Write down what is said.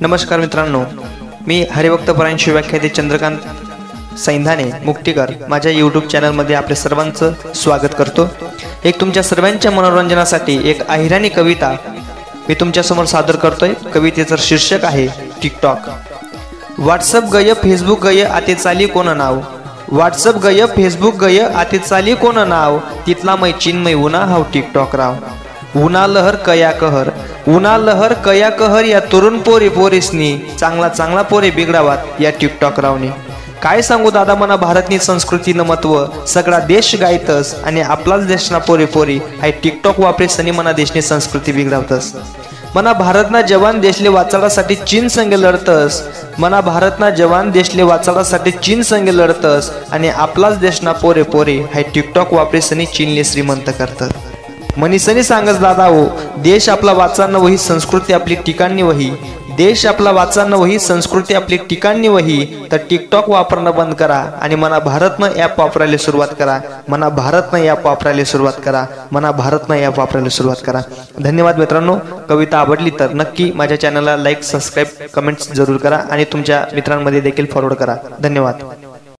नमस्कार मित्रांनो मी हरिभक्त परायणशी व्याख्याते चंद्रकांत सैंधाने मुक्तीकर माझ्या यूट्यूब चॅनलमध्ये आपल्या सर्वांचं स्वागत करतो. एक तुमच्या सर्वांच्या मनोरंजनासाठी एक अहिराणी कविता मी तुमच्यासमोर सादर करतोय. कवितेचं शीर्षक आहे टिकटॉक व्हॉट्सअप गय फेसबुक गय आते चाली कोण नाव? व्हॉट्सअप गय फेसबुक गय आते चाली कोण नाव? तिथला मै चिन्मय उन्हा हाव टिकटॉक राव. उन्हा लहर कया कहर. उन्हा लहर कया कहर या तरुण पोरी पोरीसनी चांगला चांगला पोरे बिघडावात या टिकटॉक रावने. काय सांगू दादा मना भारतनी संस्कृतीनं महत्त्व सगळा देश गायतस आणि आपलाच देशना पोरे पोरी हाय टिकटॉक वापरे सनी मना देशनी संस्कृती बिघडावतस. मना भारतना जवान देशले वाचाडासाठी चीन संगे लढतस मना भारतना जवान देशले वाचाडासाठी चीन संगे लढतस आणि आपलाच देशना पोरे पोरे हाय टिकटॉक वापरे सनी चीनले श्रीमंत करतात मनीसनी सांगस दादा हो देश आपला वाचांना वही संस्कृती आपली ठिकाणी वही. देश आपला वाचांना वही संस्कृती आपली ठिकाणी वही. तर टिकटॉक वापरणं बंद करा आणि मना भारतनं ॲप वापरायला सुरुवात करा. मना भारतनं ॲप वापरायला सुरुवात करा. मना भारतनं ॲप वापरायला सुरुवात करा. धन्यवाद मित्रांनो. कविता आवडली तर नक्की माझ्या चॅनलला लाईक सबस्क्राईब कमेंट्स जरूर करा आणि तुमच्या मित्रांमध्ये देखील फॉरवर्ड करा. धन्यवाद.